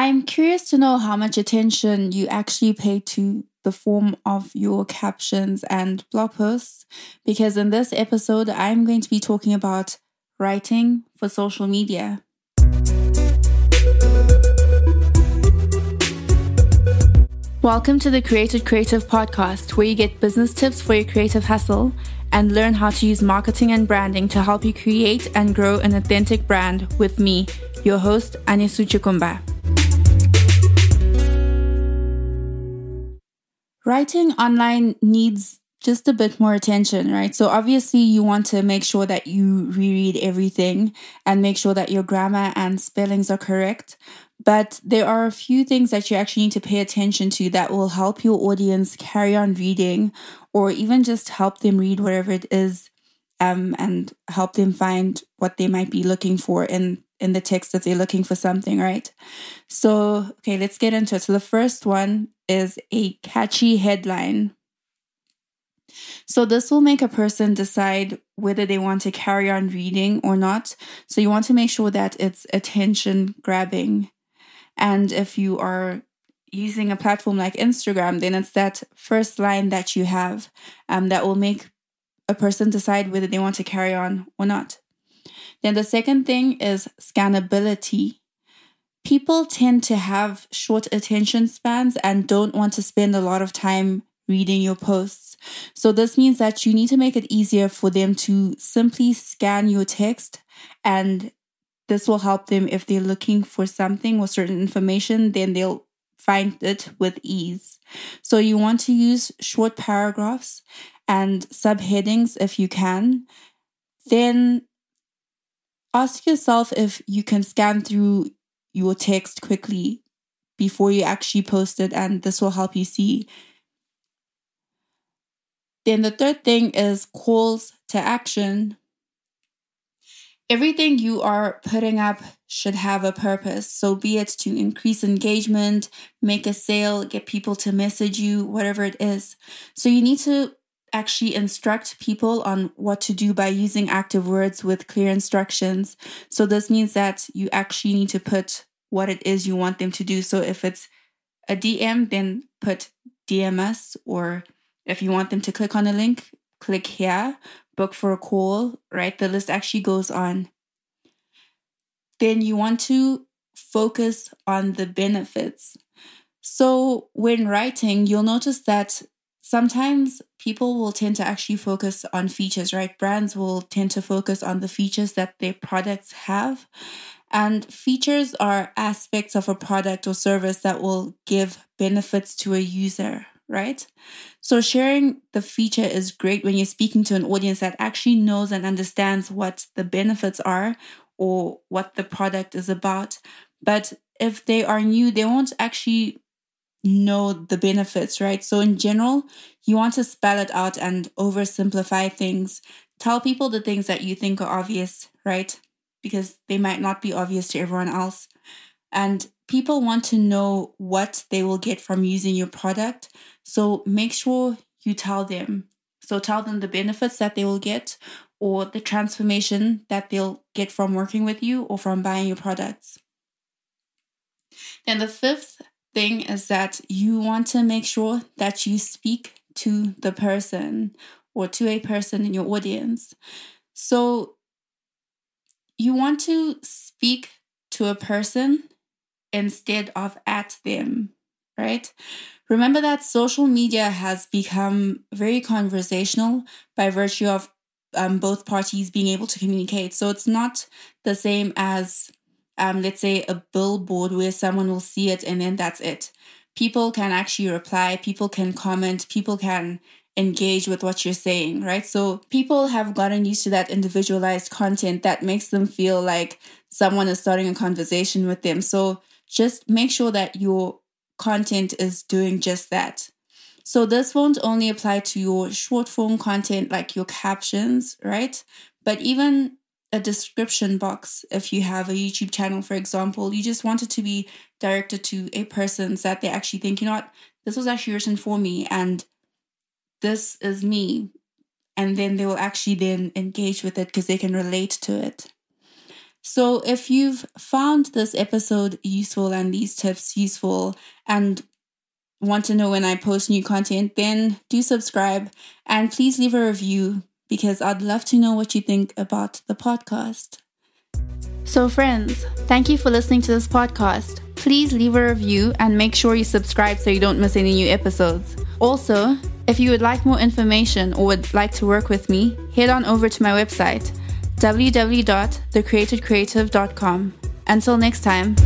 I'm curious to know how much attention you actually pay to the form of your captions and blog posts, because in this episode, I'm going to be talking about writing for social media. Welcome to the Created Creative podcast, where you get business tips for your creative hustle and learn how to use marketing and branding to help you create and grow an authentic brand with me, your host, Anisu Chukumba. Writing online needs just a bit more attention, right? So obviously you want to make sure that you reread everything and make sure that your grammar and spellings are correct. But there are a few things that you actually need to pay attention to that will help your audience carry on reading or even just help them read whatever it is um, and help them find what they might be looking for in in the text that they're looking for something, right? So, okay, let's get into it. So the first one is a catchy headline. So this will make a person decide whether they want to carry on reading or not. So you want to make sure that it's attention grabbing. And if you are using a platform like Instagram, then it's that first line that you have um, that will make a person decide whether they want to carry on or not. Then the second thing is scannability. People tend to have short attention spans and don't want to spend a lot of time reading your posts. So this means that you need to make it easier for them to simply scan your text and this will help them if they're looking for something or certain information, then they'll find it with ease. So you want to use short paragraphs and subheadings if you can. Then ask yourself if you can scan through your text quickly before you actually post it, and this will help you see. Then the third thing is calls to action. Everything you are putting up should have a purpose. So, be it to increase engagement, make a sale, get people to message you, whatever it is. So, you need to actually instruct people on what to do by using active words with clear instructions. So, this means that you actually need to put what it is you want them to do. So, if it's a DM, then put DMS, or if you want them to click on a link, click here book for a call, right? The list actually goes on. Then you want to focus on the benefits. So when writing, you'll notice that sometimes people will tend to actually focus on features, right? Brands will tend to focus on the features that their products have. And features are aspects of a product or service that will give benefits to a user, right? So, sharing the feature is great when you're speaking to an audience that actually knows and understands what the benefits are or what the product is about. But if they are new, they won't actually know the benefits, right? So, in general, you want to spell it out and oversimplify things. Tell people the things that you think are obvious, right? Because they might not be obvious to everyone else. And people want to know what they will get from using your product. So make sure you tell them. So tell them the benefits that they will get or the transformation that they'll get from working with you or from buying your products. Then the fifth thing is that you want to make sure that you speak to the person or to a person in your audience. So you want to speak to a person instead of at them, right? Remember that social media has become very conversational by virtue of um, both parties being able to communicate. So it's not the same as, um, let's say, a billboard where someone will see it and then that's it. People can actually reply, people can comment, people can engage with what you're saying, right? So people have gotten used to that individualized content that makes them feel like someone is starting a conversation with them. So just make sure that your content is doing just that. So this won't only apply to your short form content like your captions, right? But even a description box if you have a YouTube channel, for example, you just want it to be directed to a person so that they actually think, you know what, this was actually written for me and this is me. And then they will actually then engage with it because they can relate to it. So, if you've found this episode useful and these tips useful and want to know when I post new content, then do subscribe and please leave a review because I'd love to know what you think about the podcast. So, friends, thank you for listening to this podcast. Please leave a review and make sure you subscribe so you don't miss any new episodes. Also, if you would like more information or would like to work with me, head on over to my website www.thecreatedcreative.com. Until next time.